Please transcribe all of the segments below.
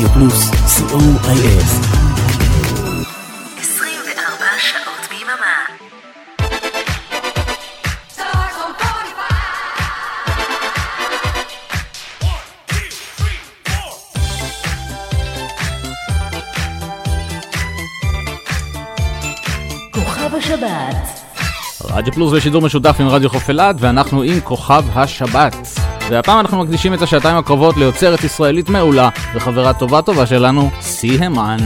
רדיו פלוס, co.il. 24 שעות ביממה. כוכב השבת רדיו פלוס בשידור משותף עם רדיו חוף אילת, ואנחנו עם כוכב השבת. והפעם אנחנו מקדישים את השעתיים הקרובות ליוצרת ישראלית מעולה וחברה טובה טובה שלנו, סי-המן.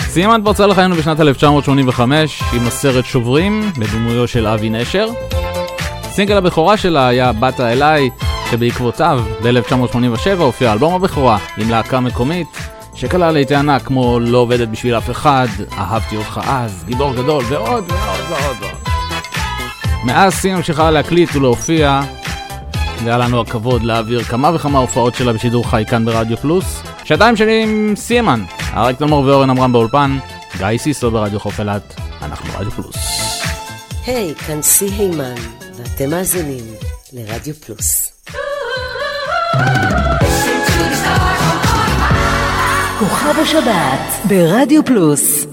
סי-המן פרצה לחיינו בשנת 1985 עם הסרט שוברים, בדמויו של אבי נשר. סינגל הבכורה שלה היה "באת אליי", שבעקבותיו ב-1987 הופיע אלבום הבכורה עם להקה מקומית, שכלל לעיתי ענק כמו "לא עובדת בשביל אף אחד", "אהבתי אותך אז", "גיבור גדול" ועוד ועוד ועוד ועוד. מאז סי ממשיכה להקליט ולהופיע, והיה לנו הכבוד להעביר כמה וכמה הופעות שלה בשידור חי כאן ברדיו פלוס. שעתיים שלי עם סיימן, אריק תלמור ואורן עמרם באולפן, גיא סיסו ברדיו חוף אילת, אנחנו רדיו פלוס. היי, כאן סי הימן, ואתם מאזינים לרדיו פלוס. כוכב השבת ברדיו פלוס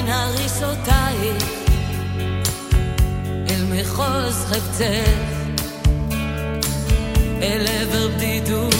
בין הריסותייך אל מחוז חפצך אל עבר בדידותך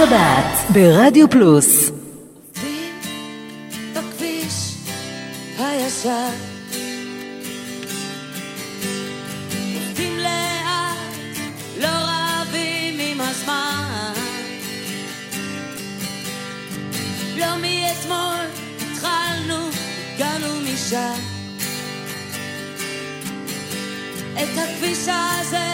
שבת ברדיו פלוס. עובדים בכביש הישר. עובדים לאט, לא רבים עם הזמן. לא מאתמול התחלנו, הגענו משם. את הכביש הזה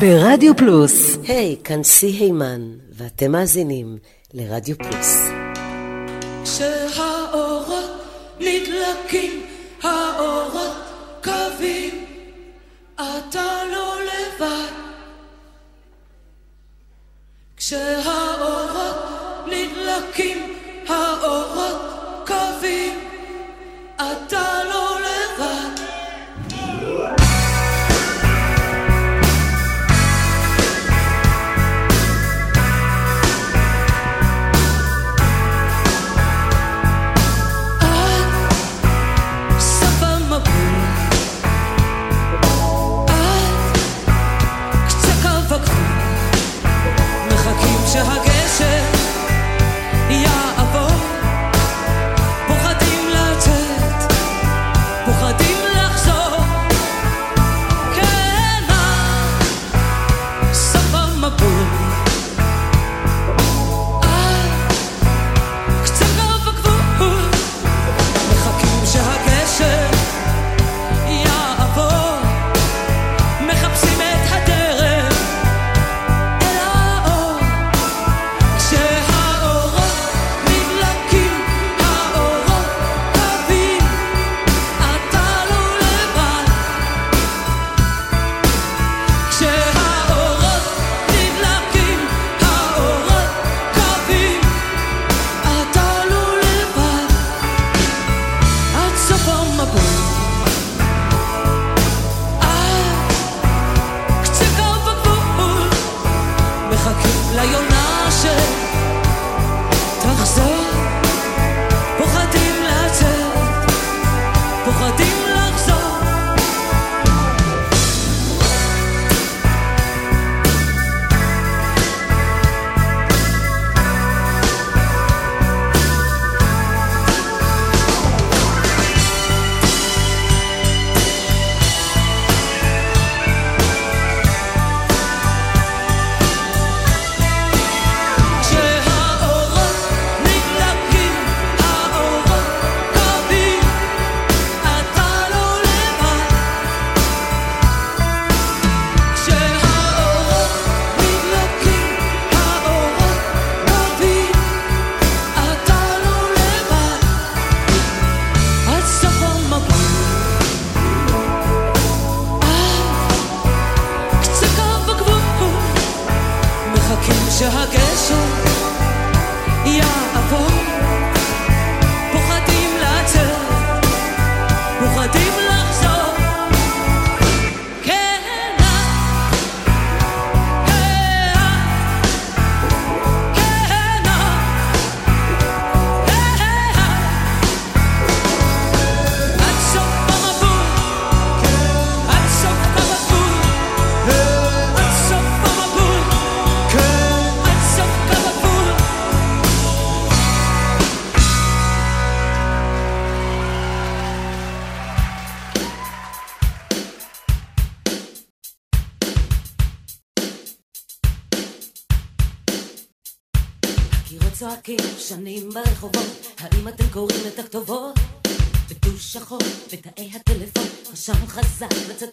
ברדיו פלוס. היי, כאן סי הימן, ואתם מאזינים לרדיו פלוס. כשהאורות נדלקים,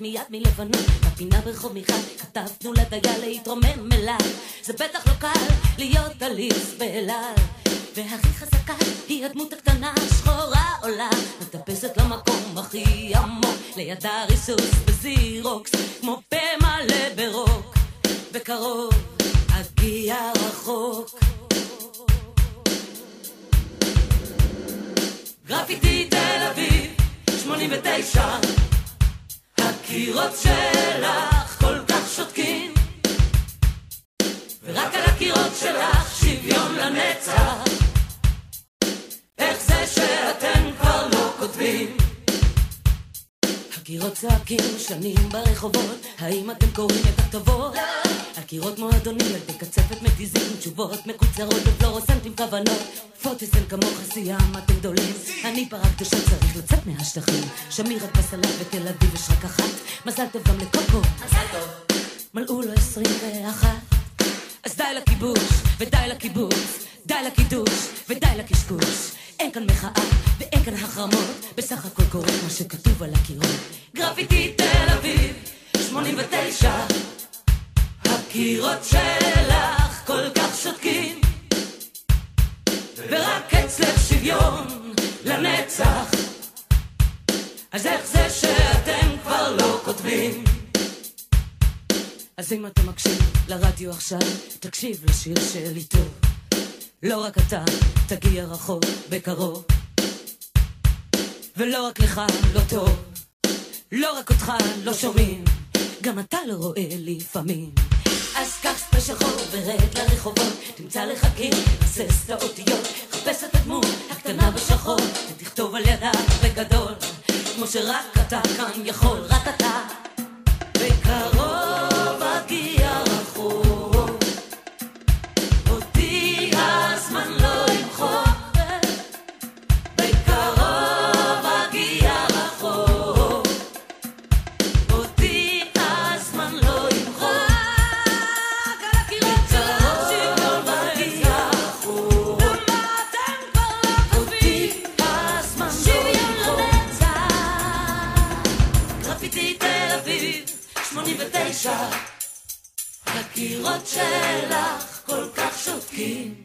מיד מלבנון, בפינה ברחוב מיכל, כתבנו לדייל להתרומם אליו, זה בטח לא קל להיות עליז באלעל, והכי חזקה היא הדמות הקטנה השחורה עולה, מטפסת למקום הכי עמוק, לידה ריסוס בזירוקס, כמו פה מלא ברוק, בקרוב אגיע רחוק. גרפיטי תל אביב, 89 הקירות צועקים שנים ברחובות, האם אתם קוראים את הכתובות? הקירות מועדונים, ילדי קצפת מתיזים, תשובות מקוצרות בפלורוסנטים כוונות. פוטיסן כמוך סיים, אתם גדולים. אני פרה קדושה, צריך לצאת מהשטחים. שמיר את בסלט ותל אביב יש רק אחת. מזל טוב גם לקוקו. מזל טוב. מלאו לו עשרים ואחת. אז די לכיבוש, ודי לקיבוץ, די לקידוש, ודי לקשקוש. אין כאן מחאה, ואין כאן החרמות, בסך הכל קורה מה שכתוב על הקירות. גרפיטי תל אביב, 89, שלך כל כך שותקים ורק אצלך שוויון לנצח אז איך זה שאתם כבר לא כותבים? אז אם אתה מקשיב לרדיו עכשיו, תקשיב לשיר שלי טוב. לא רק אתה תגיע רחוק בקרוב, ולא רק לך לא טוב, לא רק אותך לא שומעים, גם אתה לא רואה לפעמים. אז קח ספרי שחור ורד לרחובות, תמצא לך קיר, תבסס את האותיות, חפש את הדמות הקטנה בשחור, ותכתוב על ידה בגדול, כמו שרק אתה כאן יכול, רק אתה. בקרוב הקירות שלך כל כך שותקים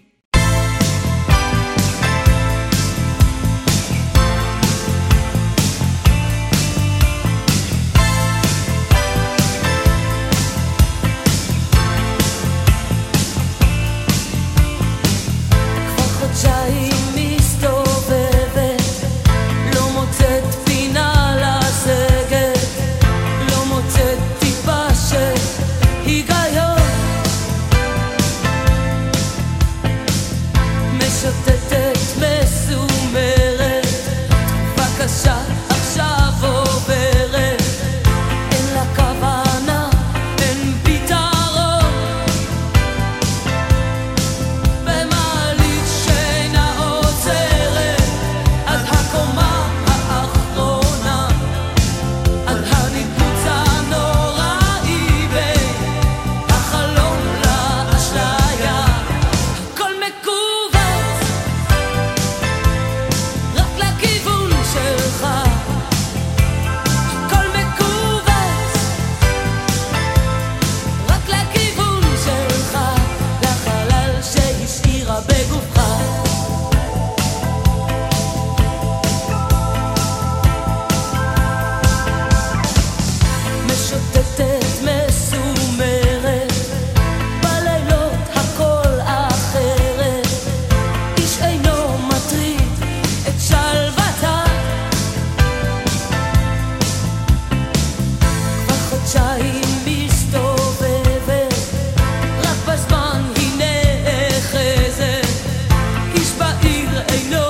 iedereen nodig.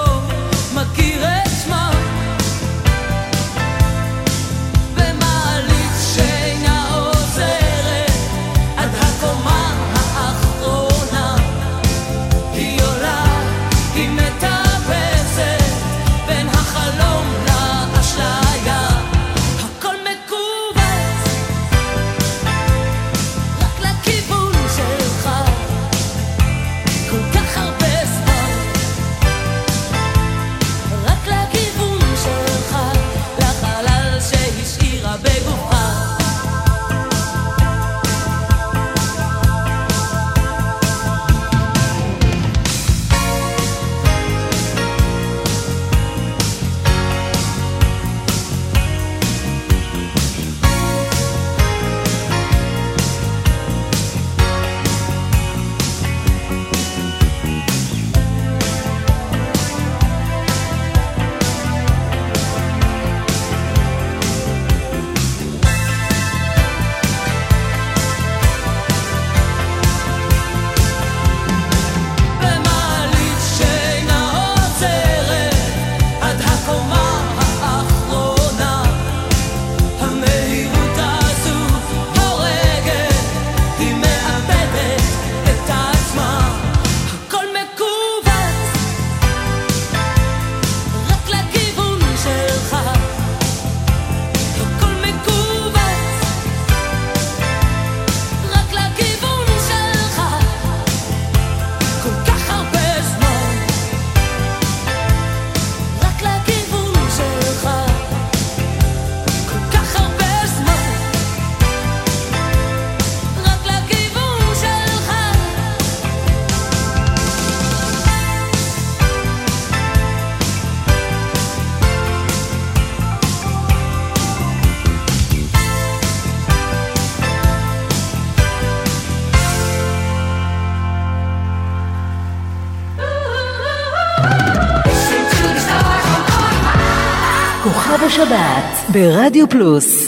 השבת ברדיו פלוס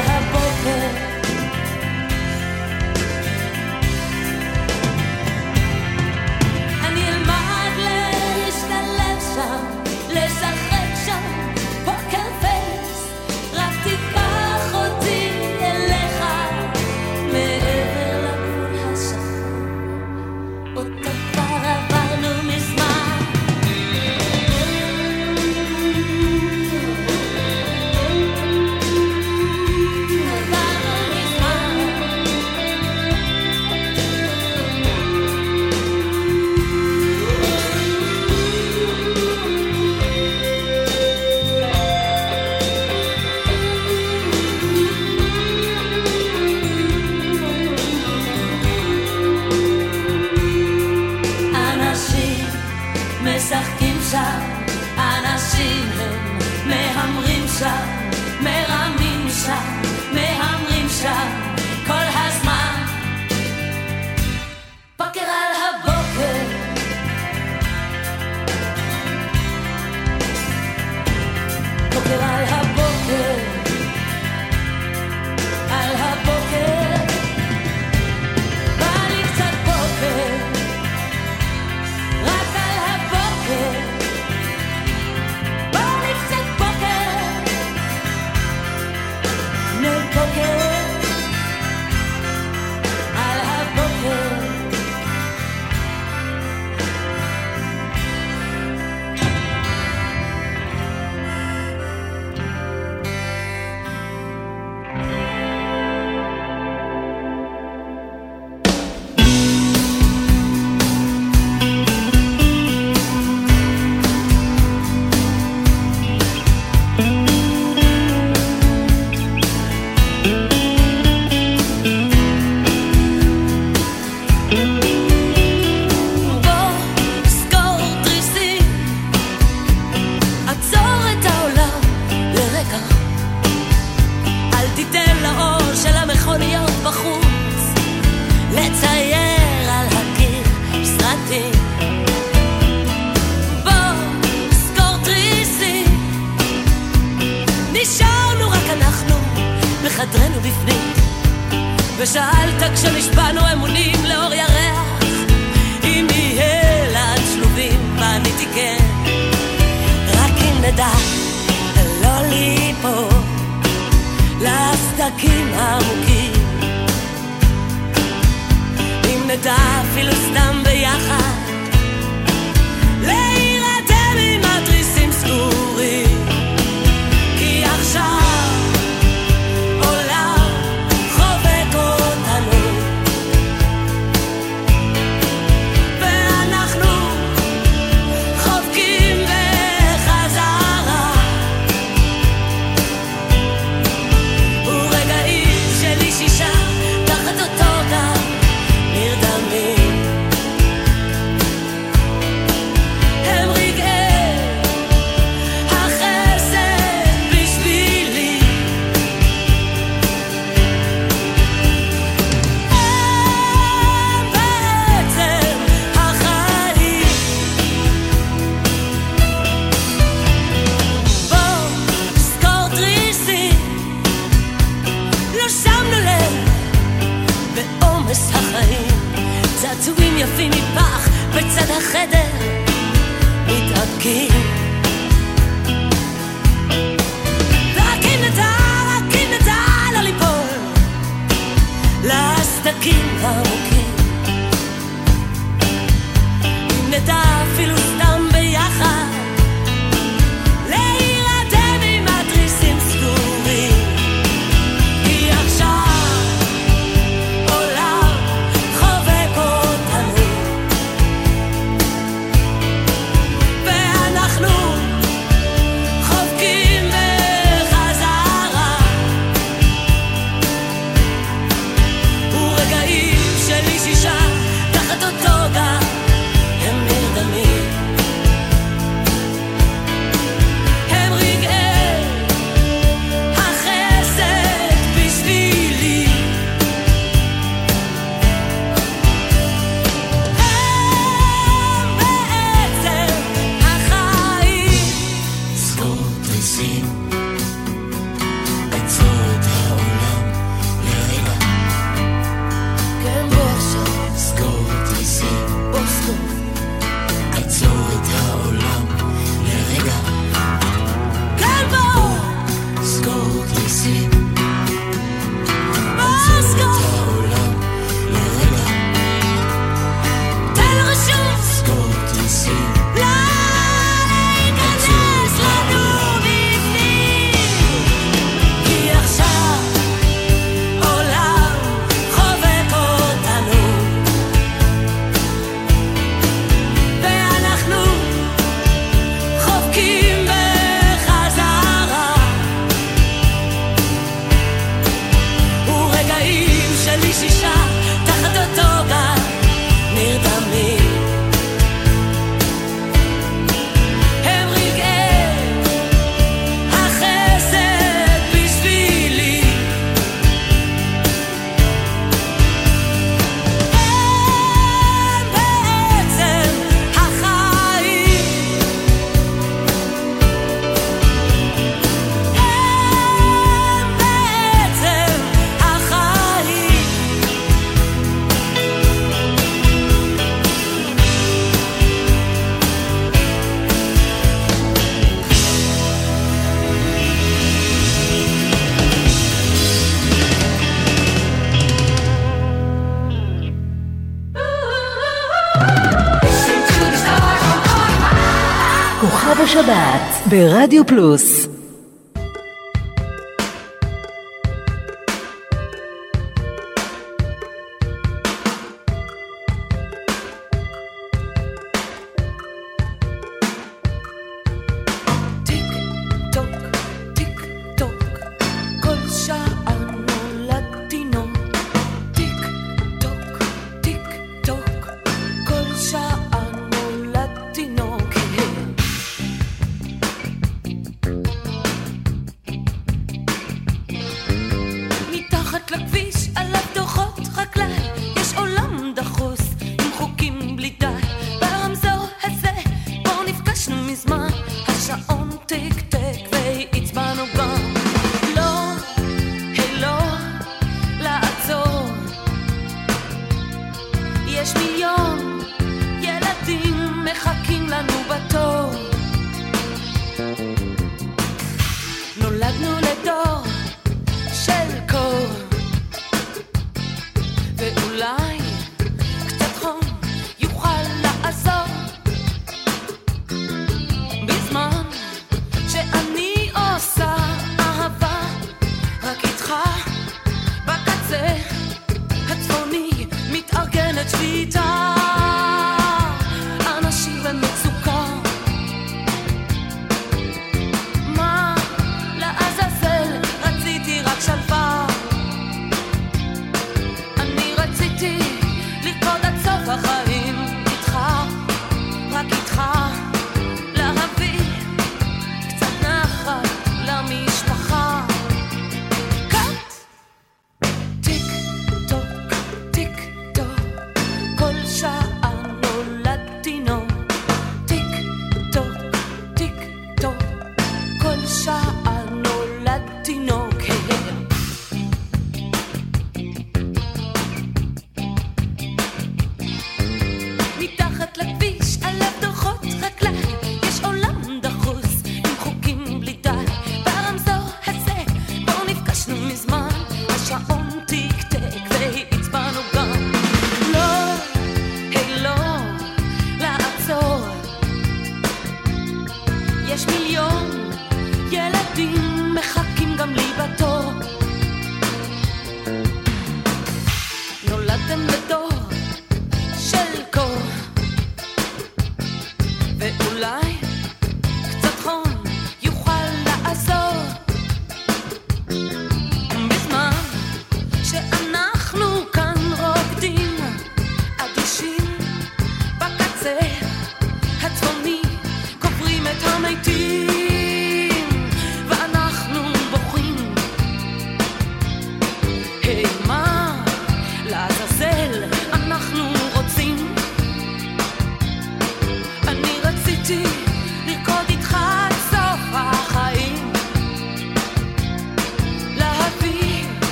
ברדיו פלוס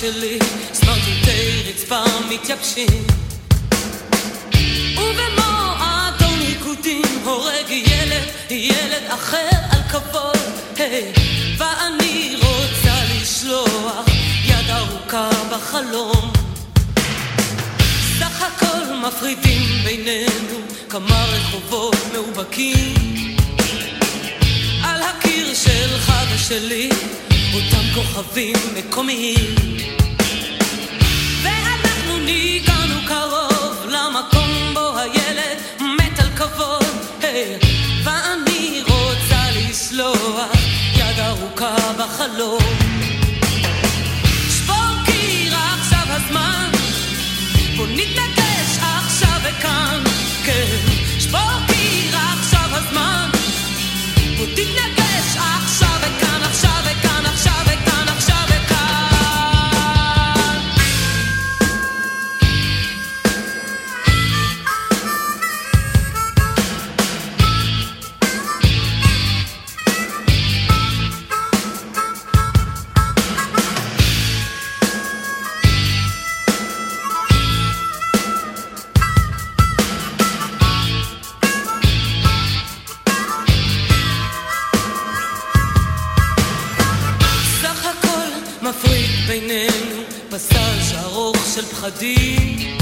שלך ושלי סמרטוטי רצפה מתייבשים. ובמועדון ריקודים הורג ילד, ילד אחר על כבוד. היי, ואני רוצה לשלוח יד ארוכה בחלום. סך הכל מפרידים בינינו כמה רחובות מאובקים. על הקיר שלך ושלי אותם כוכבים מקומיים. ואנחנו ניגענו קרוב למקום בו הילד מת על כבוד היי, ואני רוצה לסלוח יד ארוכה בחלום. שבור קיר עכשיו הזמן. בוא נתנגש עכשיו וכאן פחדים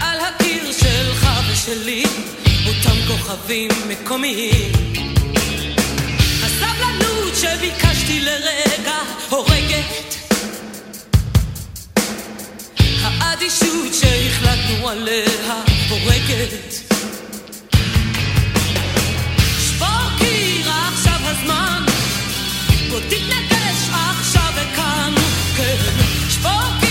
על הקיר שלך ושלי אותם כוכבים מקומיים. הסבלנות שביקשתי לרגע הורגת. האדישות שהחלטנו עליה הורגת. שבור קיר עכשיו הזמן. בוא תתנגש עכשיו וכאן, כן. שבור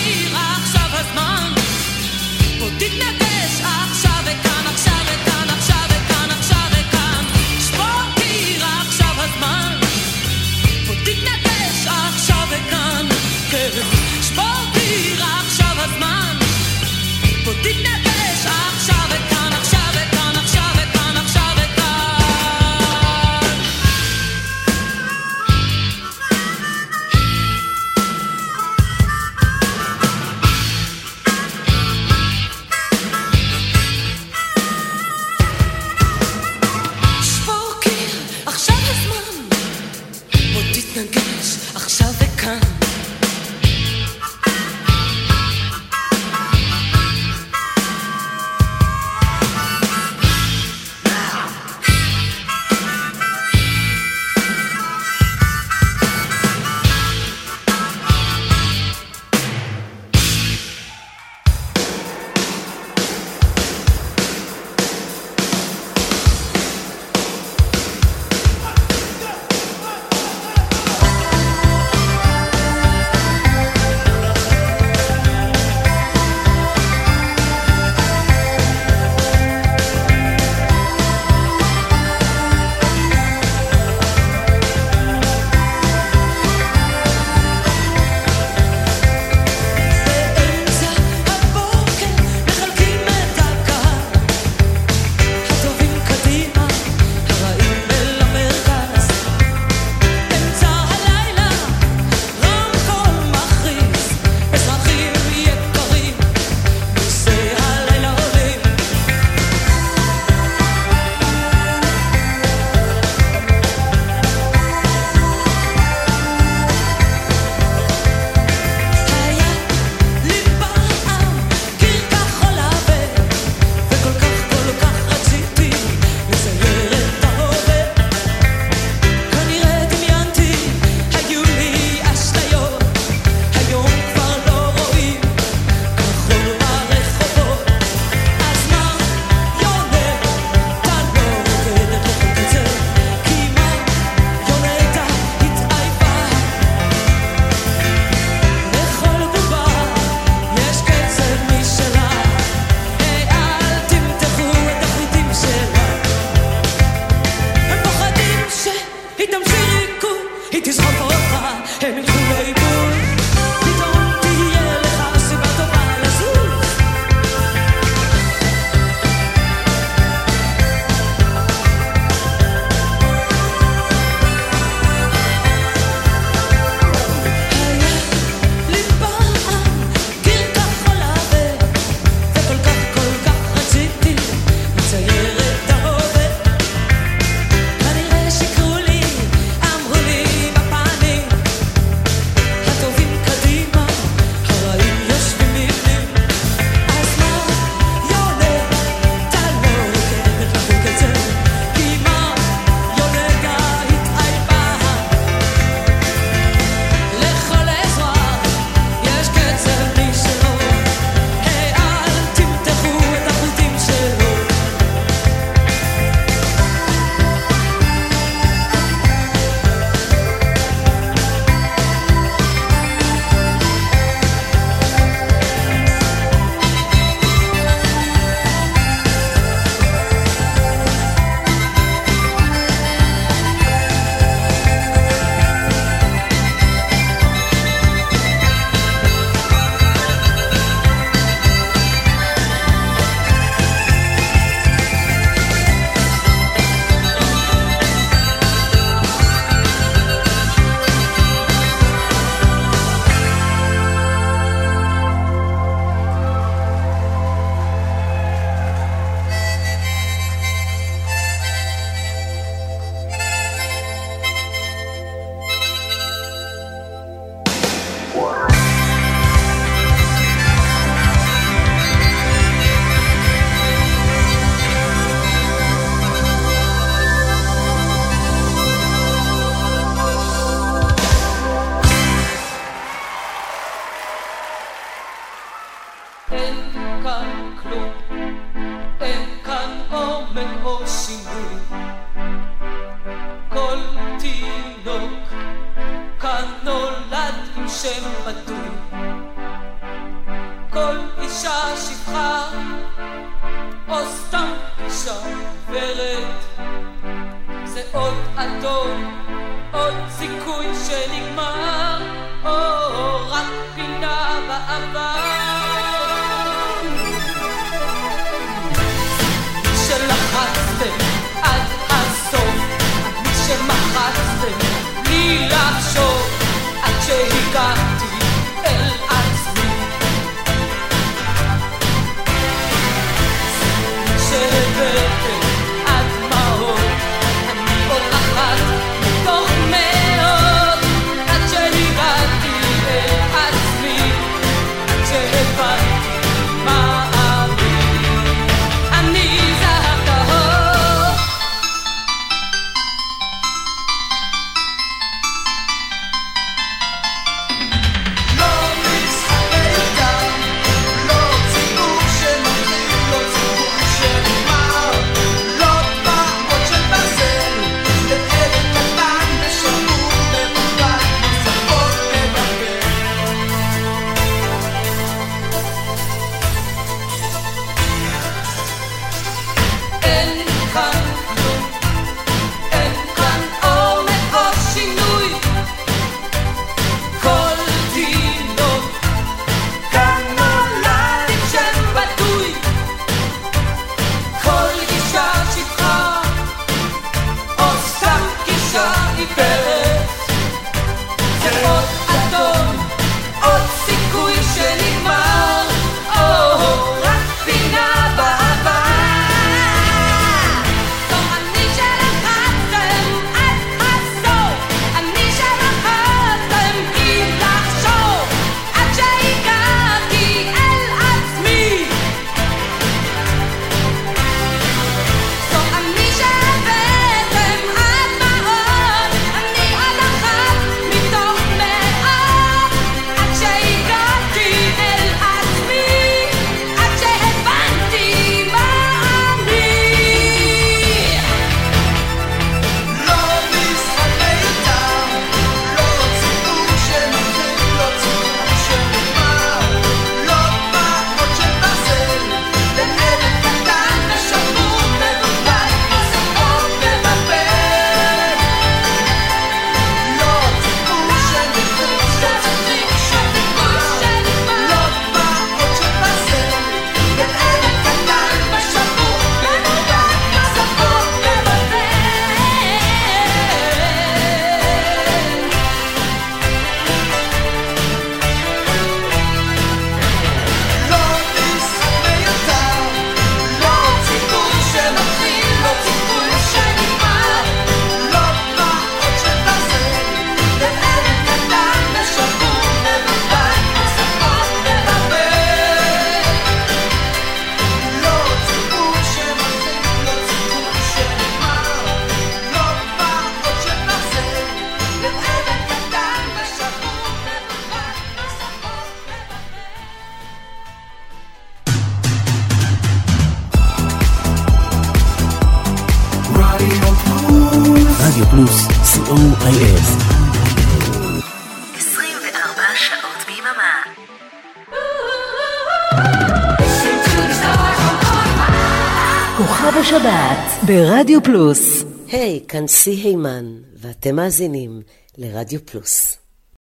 רדיו פלוס. היי, hey, כאן סי הימן, ואתם מאזינים לרדיו פלוס.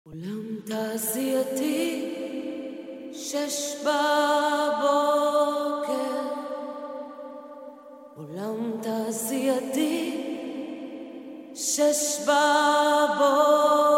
עולם תעשייתי, שש בבוקר. עולם תעשייתי, שש בבוקר.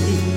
me.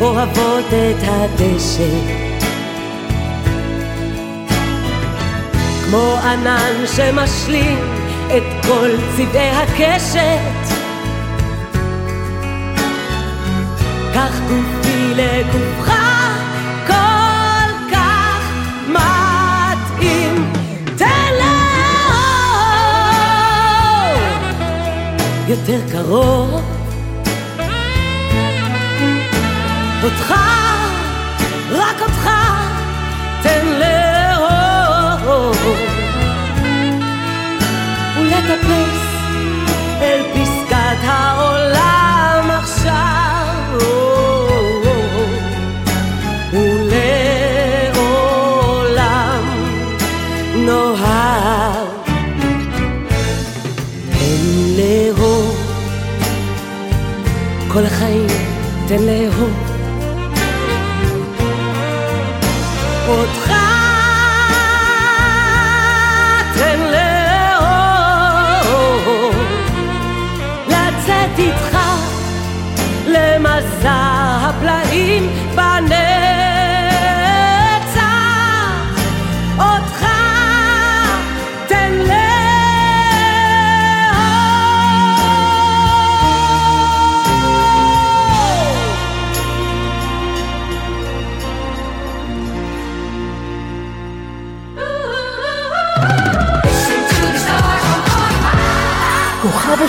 אוהבות את הדשא. כמו ענן שמשלים את כל צבעי הקשת. כך גופי לגופך כל כך מתאים. תן לאור יותר קרוב אותך, רק אותך, תן לאור. ולטפס אל פסקת העולם עכשיו.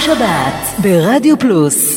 שבת ברדיו פלוס.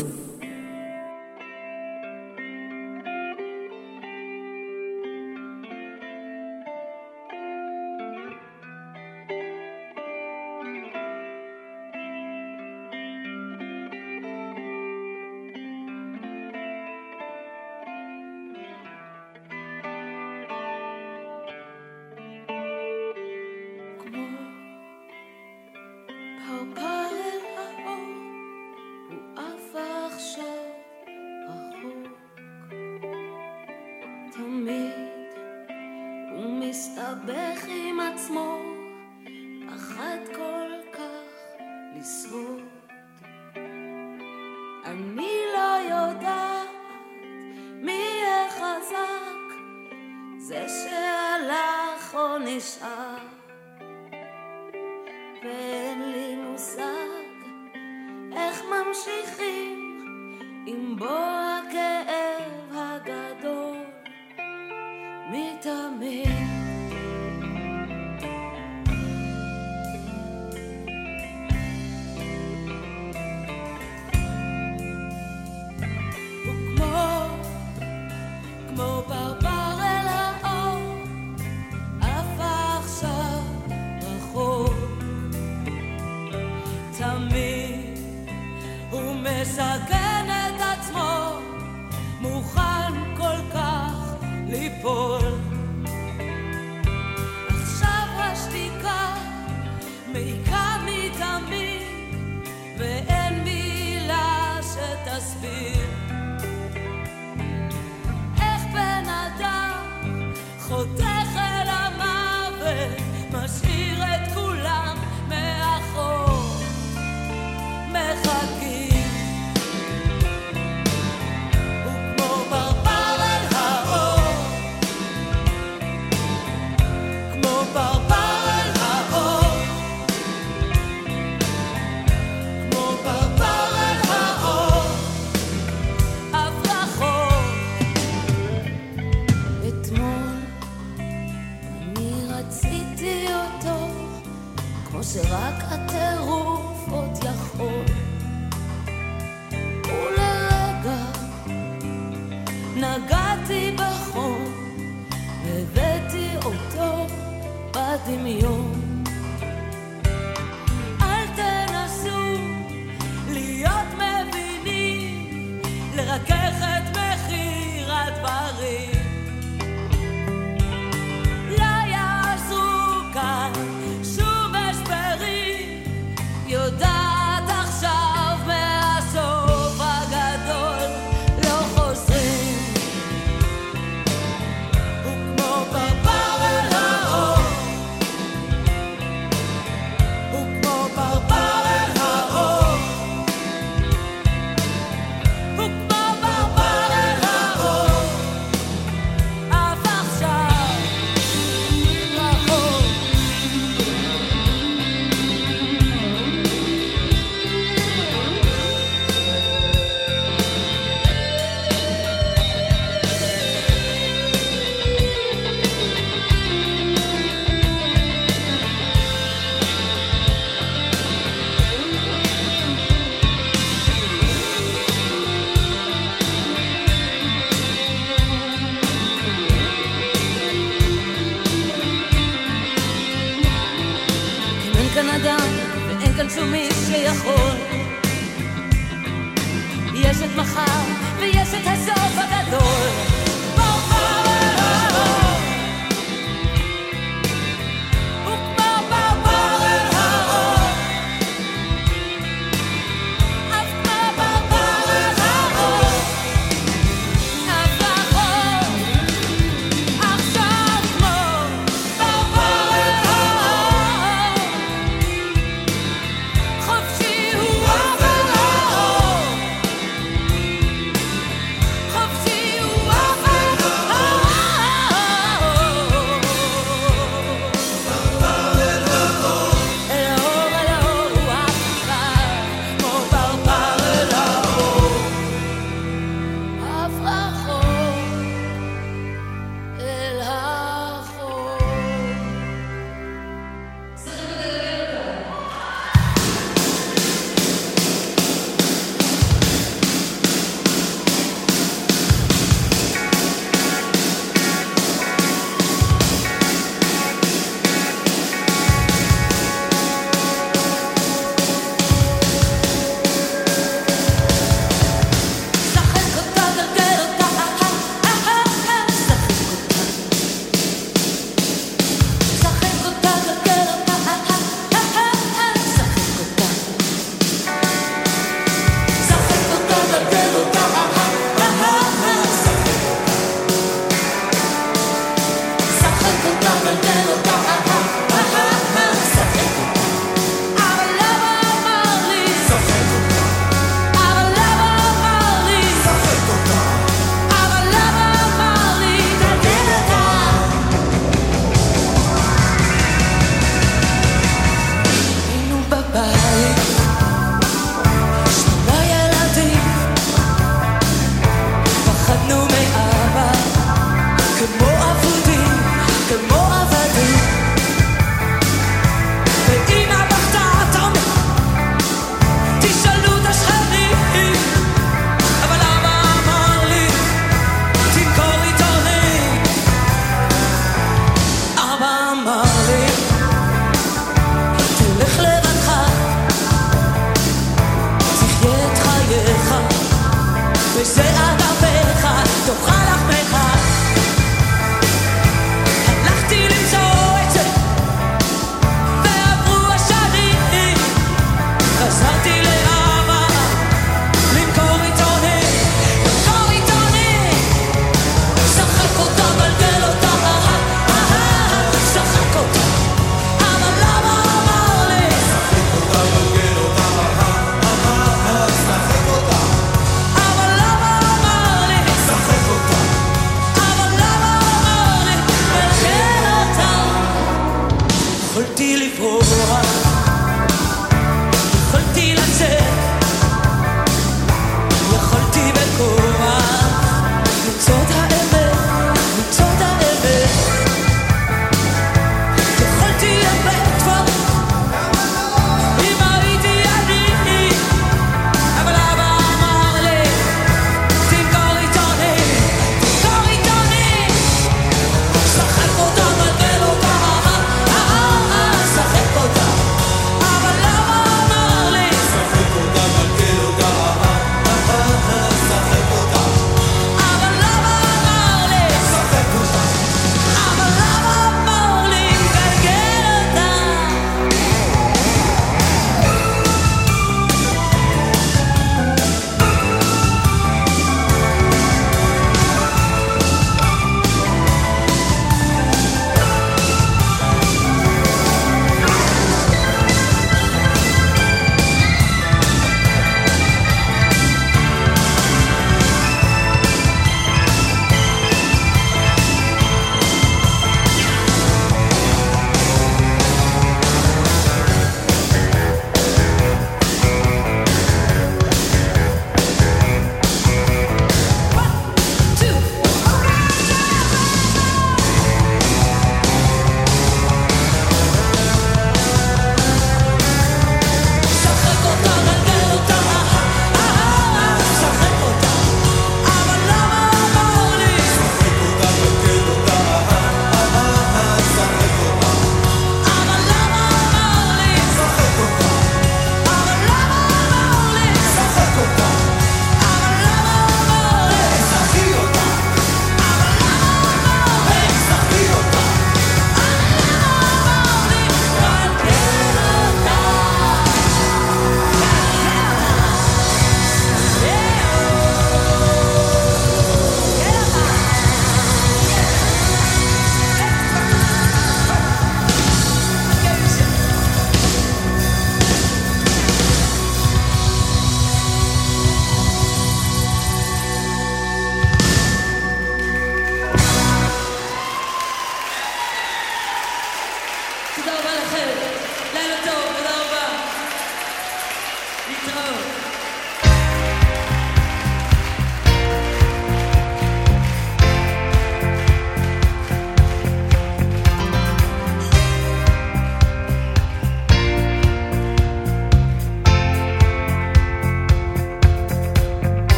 זה שהלך או נשאר, ואין לי מושג איך ממשיכים עם בוא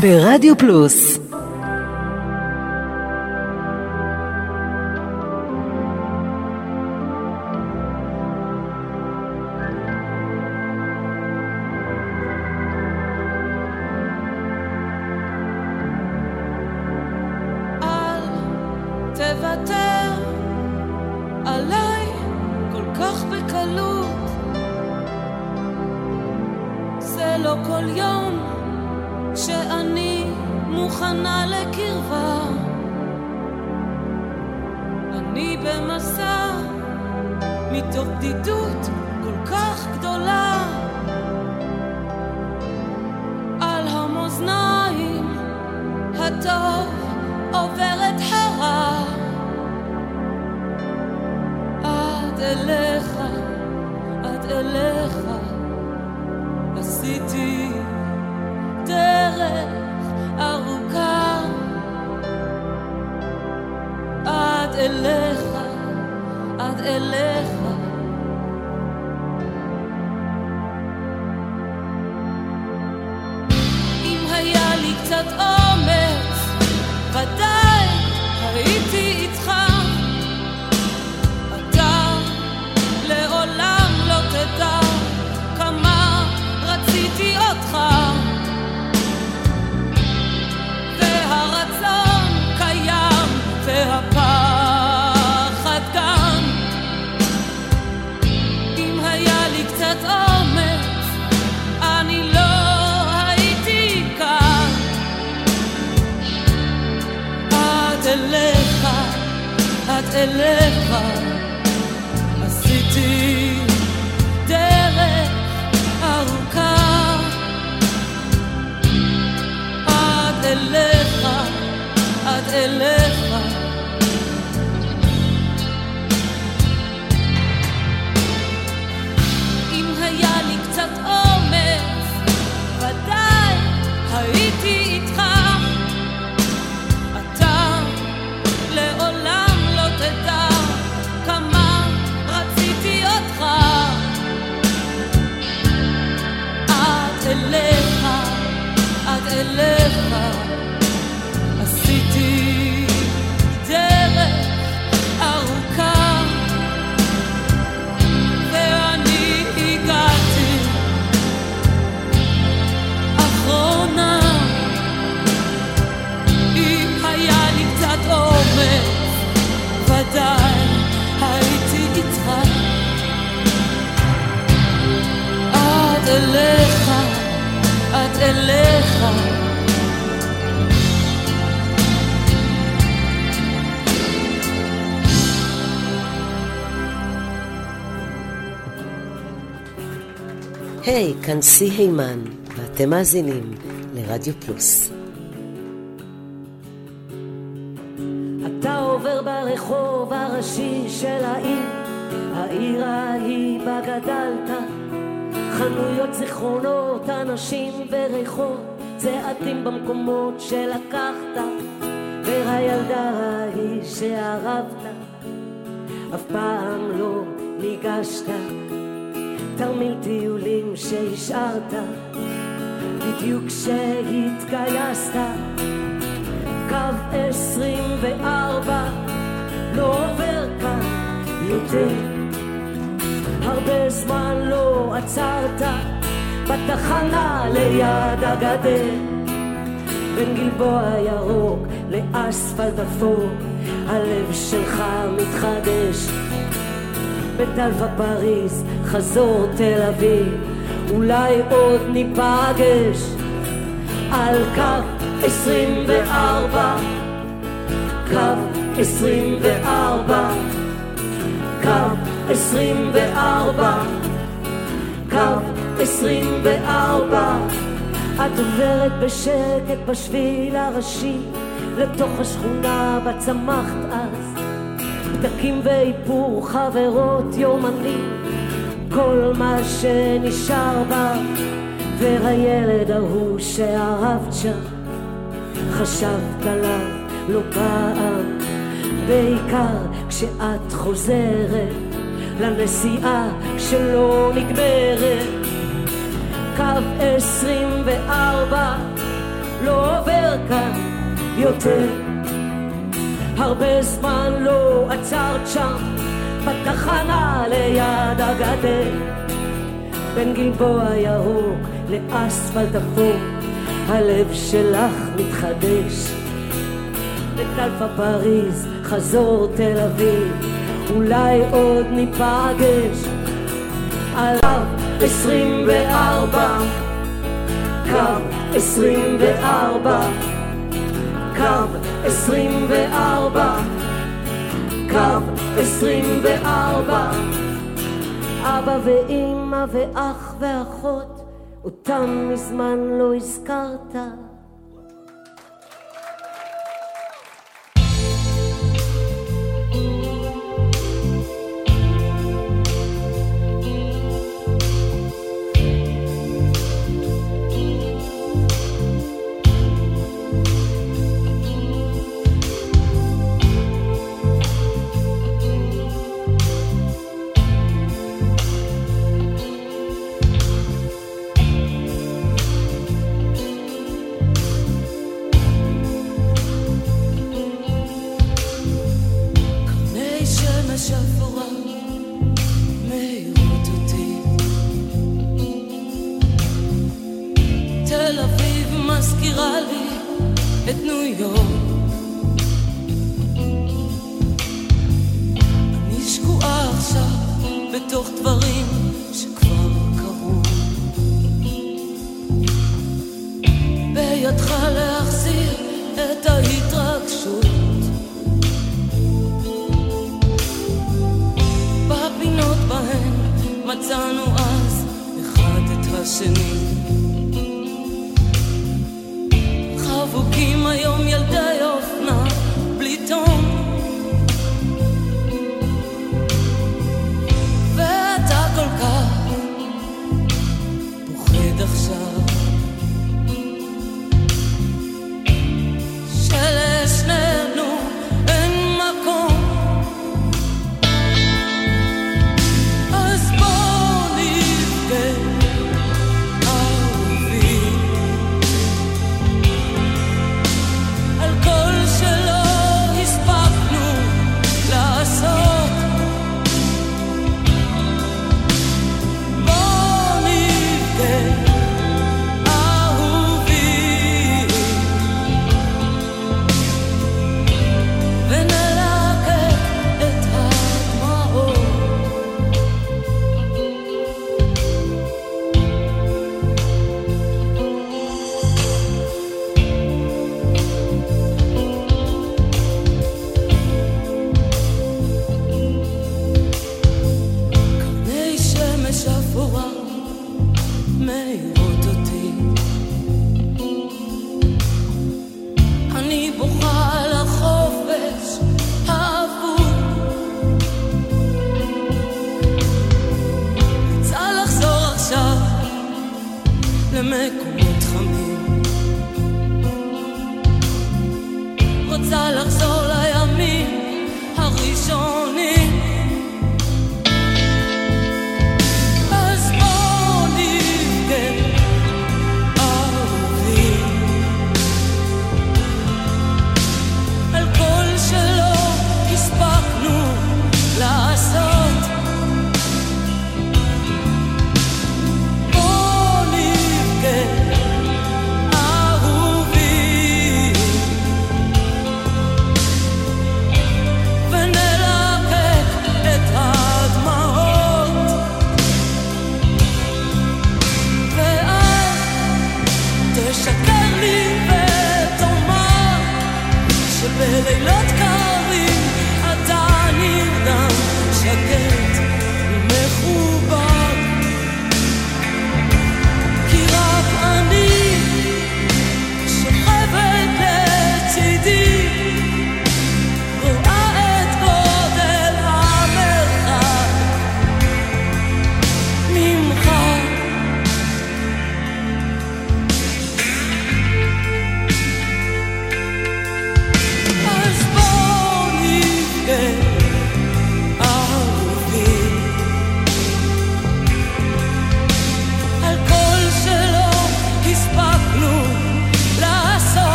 ברדיו פלוס עד כאן סי הימן, ואתם מאזינים לרדיו פלוס. אתה עובר ברחוב הראשי של העיר, העיר ההיא בה גדלת. חנויות זיכרונות, אנשים וריחות, צעדים במקומות שלקחת. והילדה ההיא שאהבת, אף פעם לא ניגשת. תרמיל טיולים שהשארת, בדיוק כשהתגייסת. קו עשרים וארבע לא עובר כאן יותר. הרבה זמן לא עצרת בתחנה ליד הגדר. בין גלבוע ירוק לאספלט אפור, הלב שלך מתחדש. בטלפה פריז, חזור תל אביב, אולי עוד ניפגש. על קו עשרים וארבע, קו עשרים וארבע, קו עשרים וארבע, קו עשרים וארבע. את עוברת בשקט בשביל הראשי, לתוך השכונה בה צמחת אז. פתקים ואיפור, חברות, יומנים, כל מה שנשאר בה. והילד ההוא שאהבת שם, חשבת עליו לא פעם, בעיקר כשאת חוזרת לנסיעה שלא נגמרת. קו עשרים וארבע לא עובר כאן יותר. הרבה זמן לא עצרת שם, בתחנה ליד הגדר. בין גלבוע ירוק לאספלט אפור, הלב שלך מתחדש. בטלפה פריז, חזור תל אביב, אולי עוד ניפגש. עליו עשרים וארבע, קו עשרים וארבע, קו עשרים וארבע. קו 24. אבא ואימא ואח ואחות, אותם מזמן לא הזכרת.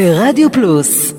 ברדיו פלוס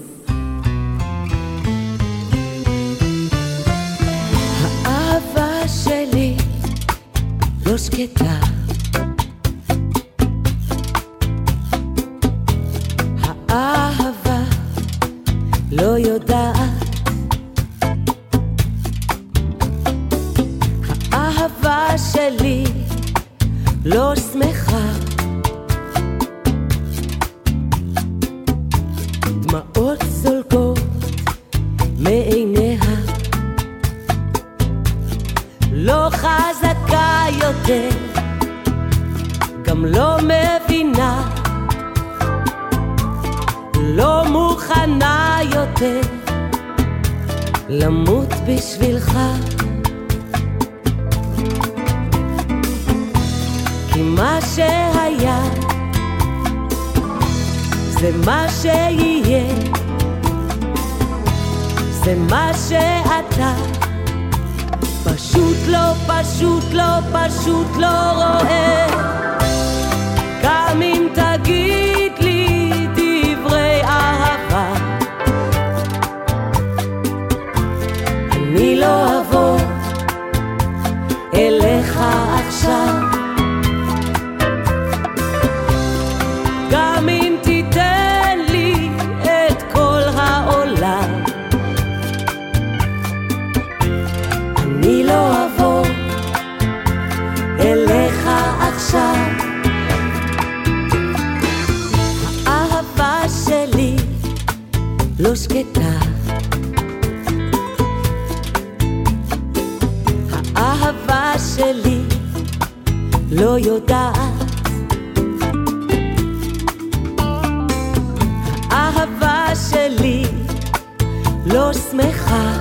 בראש שמחה.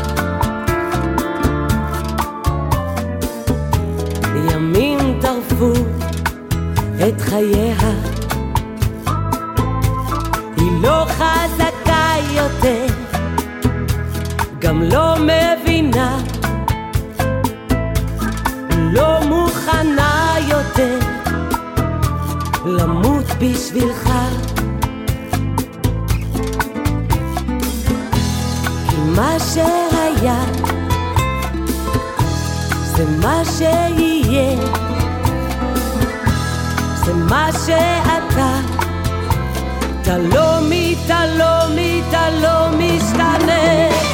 ימים טרפו את חייה, היא לא חזקה יותר, גם לא מבינה, לא מוכנה יותר למות בשבילך. שהיה, זה מה שיהיה, זה מה שאתה. אתה לא מי, אתה לא מי, אתה לא משתנה.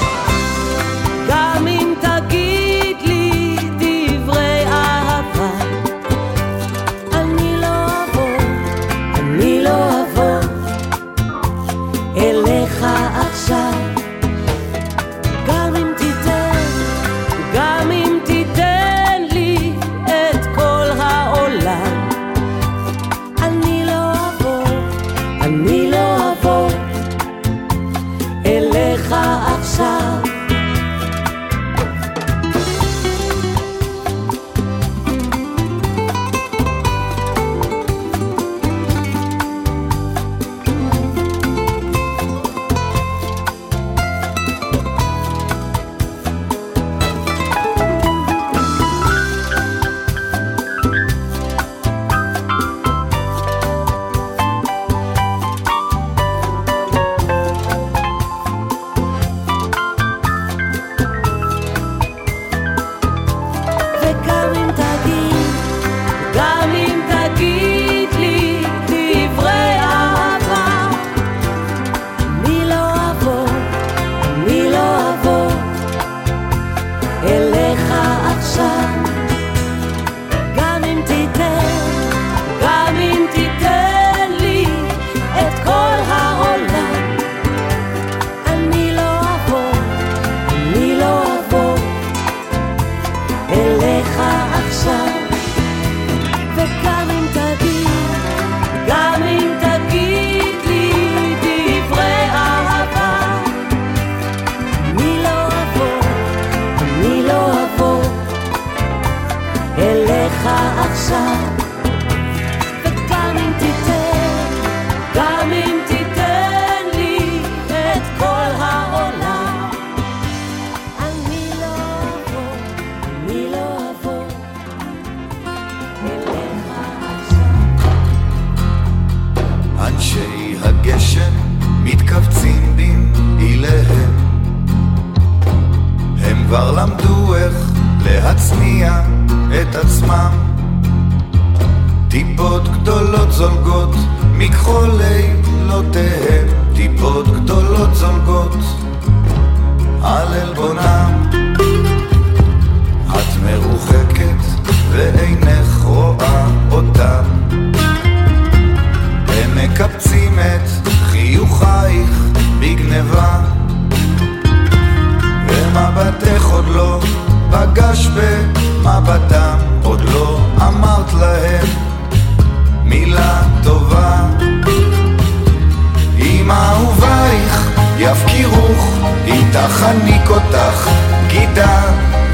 אם תחניק אותך גידה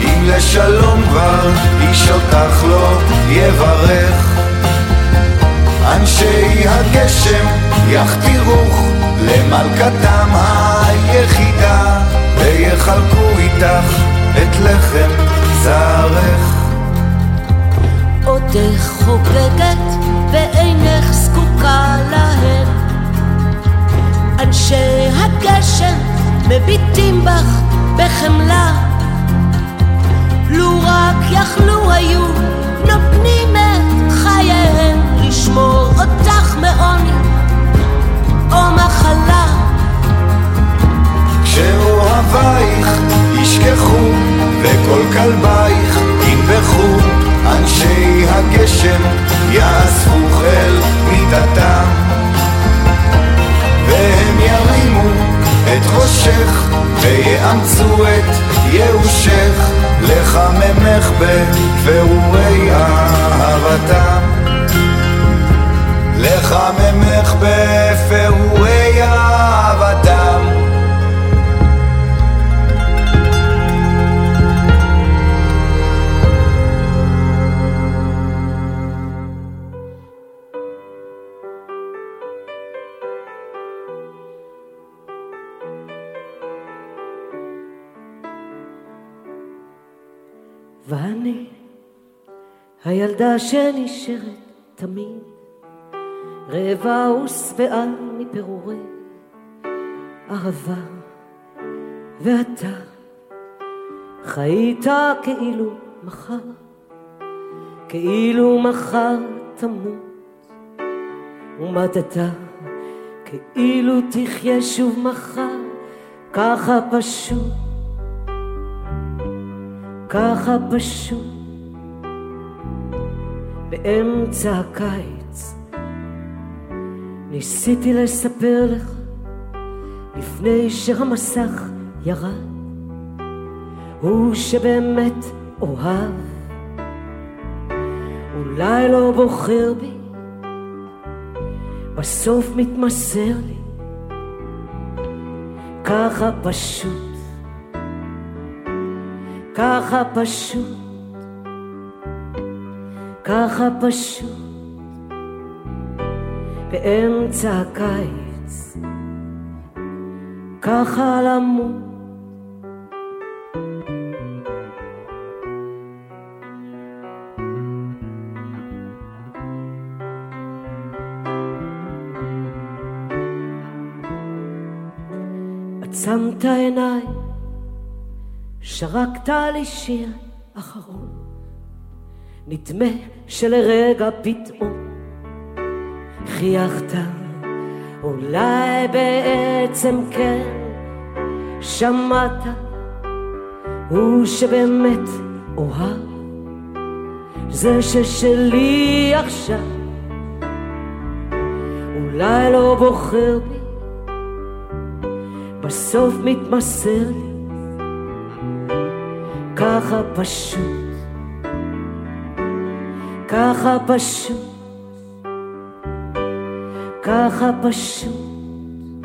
אם לשלום כבר איש אותך לא יברך אנשי הגשם יכתירוך למלכתם היחידה ויחלקו איתך את לחם זרעך. עודך חוגגת ואינך זקוקה להם. אנשי הגשם מביטים בך בחמלה. לו רק יכלו היו נותנים את חייהם לשמור אותך מעוני או מחלה. כשאוהבייך ישכחו וכל כלבייך ינבחו אנשי הגשם יאספוך אל מיטתם והם ירימו את ראשך ויאמצו את ייאושך לחממך בפירורי אהבתם לחממך בפירורי הילדה שנשארת תמיד רעבה ושבעה מפירורי אהבה. ואתה חיית כאילו מחר כאילו מחר תמות. ומדת כאילו תחיה שוב מחר ככה פשוט ככה פשוט באמצע הקיץ. ניסיתי לספר לך לפני שהמסך ירד הוא שבאמת אוהב. אולי לא בוחר בי. בסוף מתמסר לי. ככה פשוט. ככה פשוט, ככה פשוט, באמצע הקיץ, ככה למות. עצמת עיניים שרקת לי שיר אחרון, נדמה שלרגע פתאום חייכת, אולי בעצם כן שמעת, הוא שבאמת אוהב, זה ששלי עכשיו, אולי לא בוחר בי, בסוף מתמסר לי. ככה פשוט, ככה פשוט, ככה פשוט,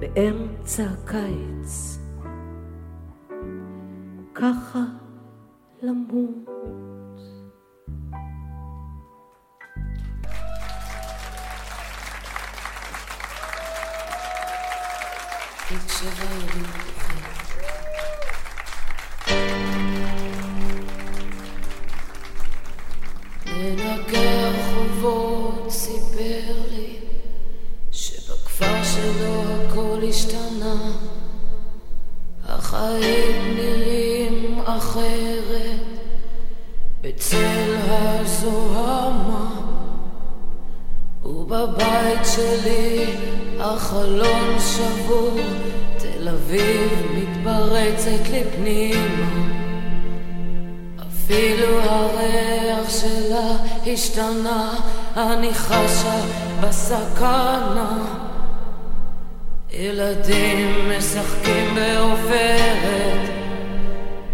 באמצע הקיץ, ככה למות. מנקה השתנה. החיים נראים אחרת. בצל הזוהמה ובבית שלי החלון שבור. תל אביב מתפרצת לפנימה אפילו הריח שלה השתנה. אני חשה בסכנה ילדים משחקים בעופרת,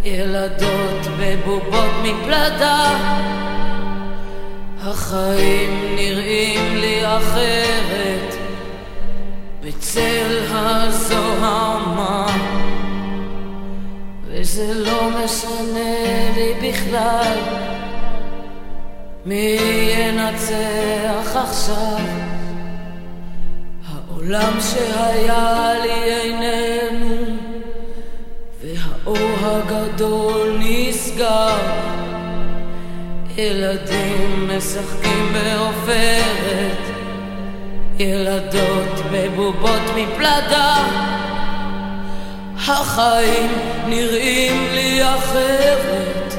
ילדות בבובות מפלדה. החיים נראים לי אחרת, בצל הזוהמה. וזה לא משנה לי בכלל, מי ינצח עכשיו. העולם שהיה לי איננו, והאור הגדול נסגר. ילדים משחקים בעופרת, ילדות בבובות מפלדה. החיים נראים לי אחרת,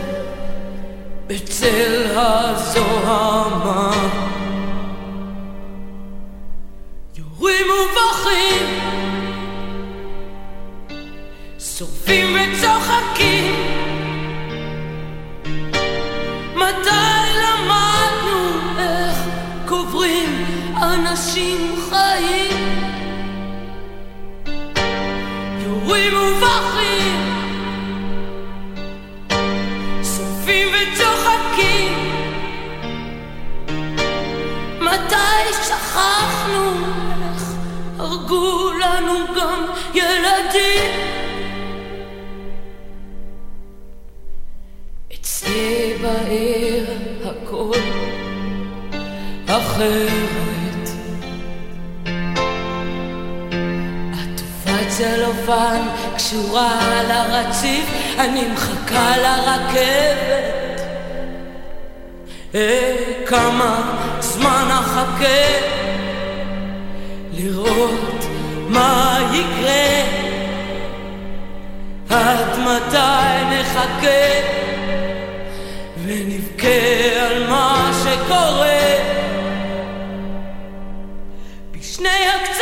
בצל הזוהמה. יורים ובוכים, שורפים וצוחקים. מתי למדנו איך קוברים אנשים חיים? יורים ובוכים, הרגו לנו גם ילדים? אצלי בעיר הכל אחרת. עטופת צלופן קשורה על הרציף, אני מחכה לרכבת. אה, כמה זמן אחכה לראות מה יקרה? עד מתי נחכה? ונבכה על מה שקורה? בשני הקצוות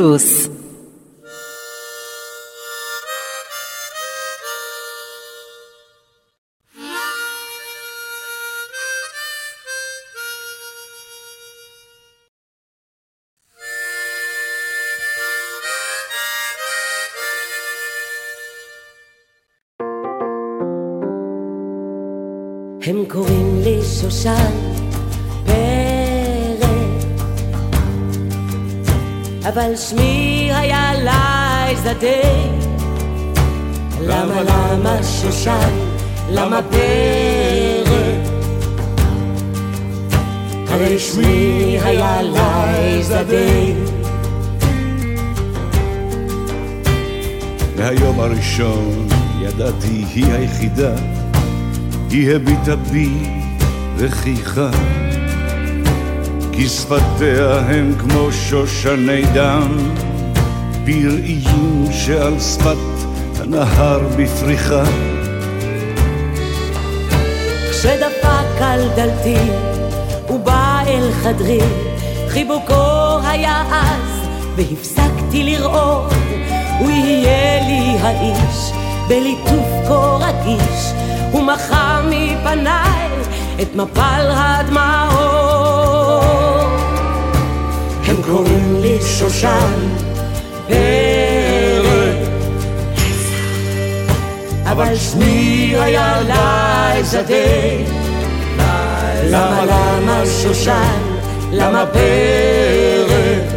ברדיו פלוס הם קוראים לי שושן אבל שמי היה לייזדה. למה למה שושן? למה פרא? הרי שמי היה לייזדה. מהיום הראשון ידעתי היא היחידה, היא הביטה בי וחייכה. כי שפתיה הם כמו שושני דם, פראיים שעל שפת הנהר בפריחה. כשדפק על דלתי ובא אל חדרי, חיבוקו היה אז, והפסקתי לראות, הוא יהיה לי האיש, בליטוף כה רגיש, הוא מחה מפניי את מפל הדמעות. קוראים לי שושן פרק, אבל שמי היה לייזדה. למה למה שושן? למה פרק?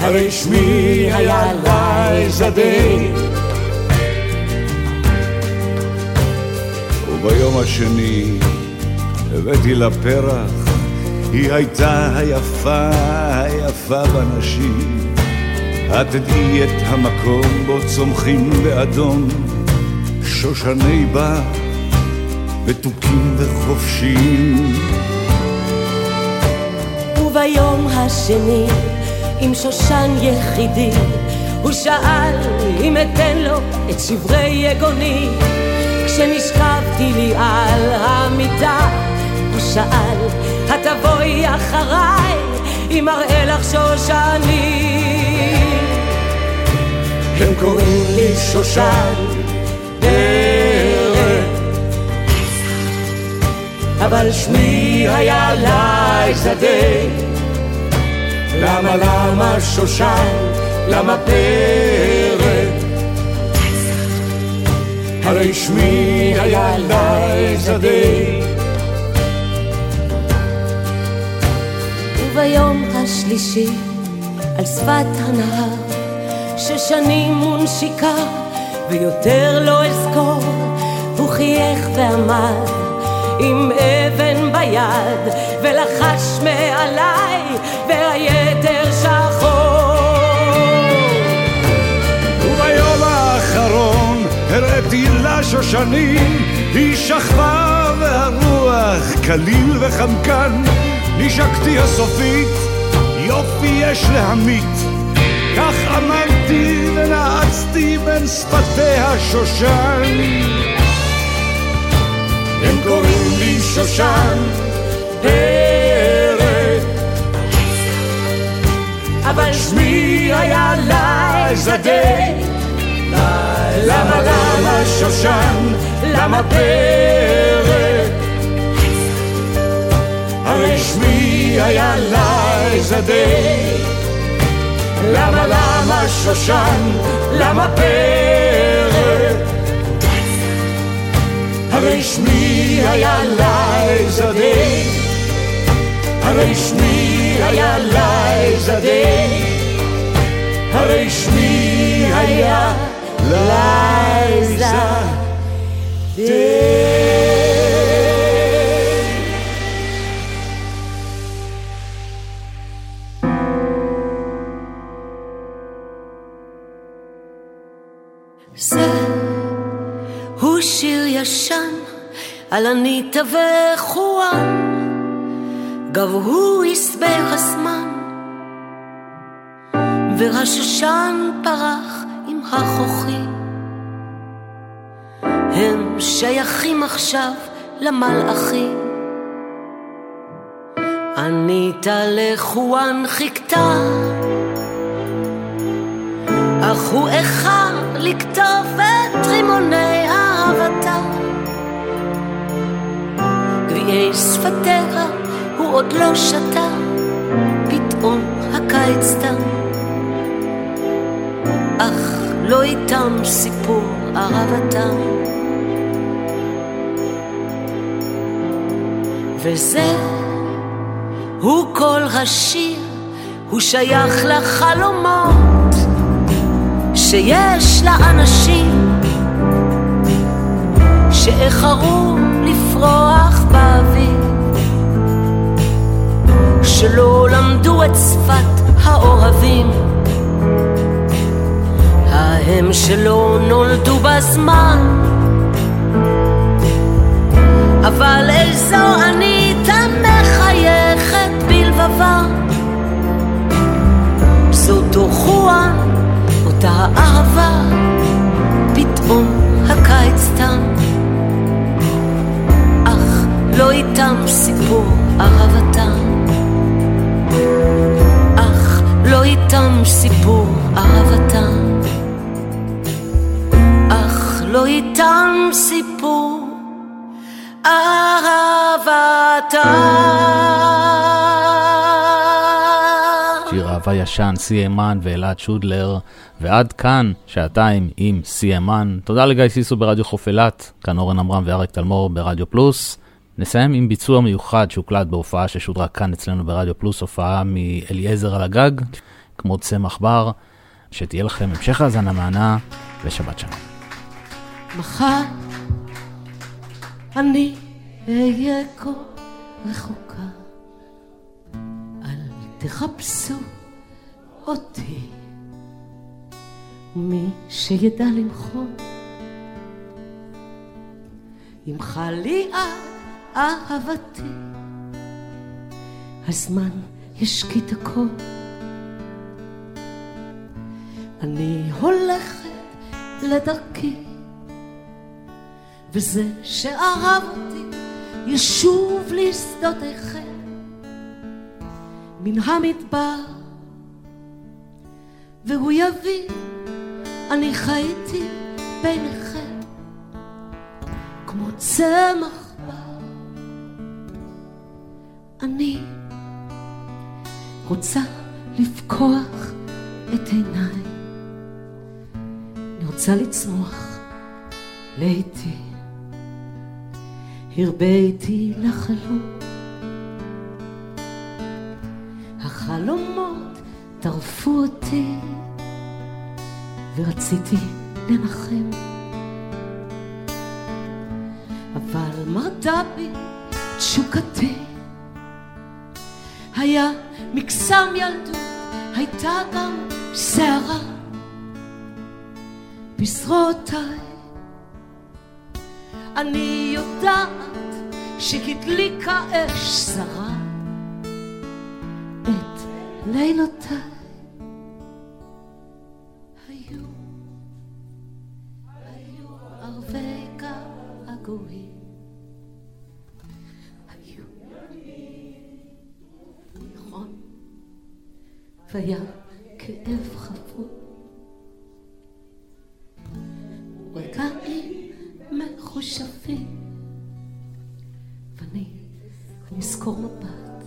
הרי שמי היה לייזדה. וביום השני הבאתי לה פרח, היא הייתה היפה, היפה בנשים. את תדעי את המקום בו צומחים באדום שושני בר, מתוקים וחופשיים. וביום השני, עם שושן יחידי, הוא שאל אם אתן לו את שברי יגוני. כשנשכבתי לי על המיטה, הוא שאל, התבואי אחריי, אם אראה לך שושני. הם קוראים לי שושן פרק, אבל שמי היה לייזדה. למה למה שושן? למה פרק? הרי שמי היה לייזדה. וביום השלישי, על שפת הנהר, ששנים מונשיקה, ויותר לא אזכור, הוא חייך ואמר, עם אבן ביד, ולחש מעליי, והיתר שחור. וביום האחרון הראיתי לה שושנים, היא שכבה והרוח קליל וחמקן, נשקתי הסופית, יופי יש להמית. כך אמרתי ונעצתי בין שפתיה שושן. הם קוראים לי שושן פרק, אבל שמי היה לייזדה. למה למה שושן? למה פרק? הרי שמי היה לייזדה. למה למה שושן? למה פרק? הרי שמי היה לייזדה. הרי שמי היה לייזדה. הרי שמי היה לייזדה. על אניטה וחואן, גבהו עשבי הזמן, והשושן פרח עם החוכי. הם שייכים עכשיו למלאכים. אניטה לחואן חיכתה, אך הוא איחר לכתוב את רימוני אהבתה. גביעי שפתיה הוא עוד לא שתה, פתאום הקיץ תם. אך לא איתם סיפור אהבתם. וזה הוא כל השיר, הוא שייך לחלומות שיש לאנשים שאיחרו לפרוח באוויר. שלא למדו את שפת האוהבים, ההם שלא נולדו בזמן, אבל איזו אני מחייכת בלבבה, זו תוכוה אותה אהבה, פתאום הקיץ תם, לא איתם סיפור אהבתם. אך לא איתם סיפור אהבתם. אך לא איתם סיפור אהבתם. שיר אהבה ישן, סי.אמן ואלעד שודלר, ועד כאן שעתיים עם סי.אמן. תודה לגיא סיסו ברדיו חוף אילת, כאן אורן עמרם ואריק תלמור ברדיו פלוס. נסיים עם ביצוע מיוחד שהוקלט בהופעה ששודרה כאן אצלנו ברדיו פלוס, הופעה מאליעזר על הגג, כמו צמח בר. שתהיה לכם המשך האזנה מהנה ושבת שלום. מחר אני אהיה כה רחוקה, אל תחפשו אותי, מי שידע למחות, אם חלי אהבתי, הזמן ישקיט הכל. אני הולכת לדרכי, וזה שאהב אותי ישוב לשדותיכם מן המדבר, והוא יבין, אני חייתי ביניכם כמו צמח. אני רוצה לפקוח את עיניי אני רוצה לצמוח לאיתי, הרביתי לחלום. החלומות טרפו אותי, ורציתי לנחם. אבל מרדה בי תשוקתי, היה מקסם ילדות, הייתה גם שערה. בזרועותיי. אני יודעת שהדליקה אש זרה את לילותיי. והיה כאב חפוי. רגעים מחושבים, ואני נזכור מבט,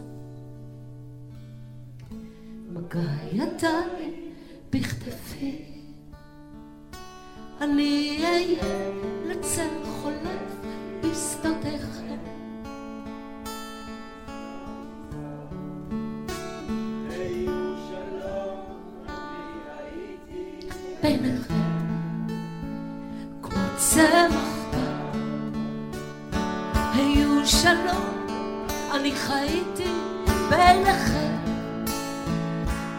מגע ידיים בכתפי, אני אהיה לצל חולף בשדותיכם. ביניכם כמו צמח בר. היו שלום, אני חייתי ביניכם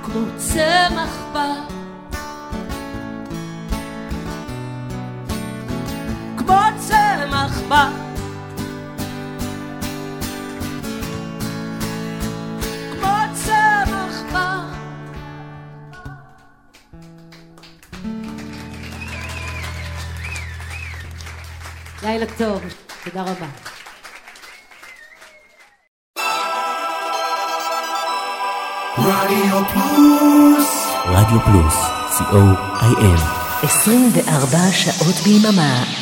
כמו צמח בר. כמו צמח בר. לילה טוב, תודה רבה. רדיו פלוס רדיו פלוס, co.il 24 שעות ביממה.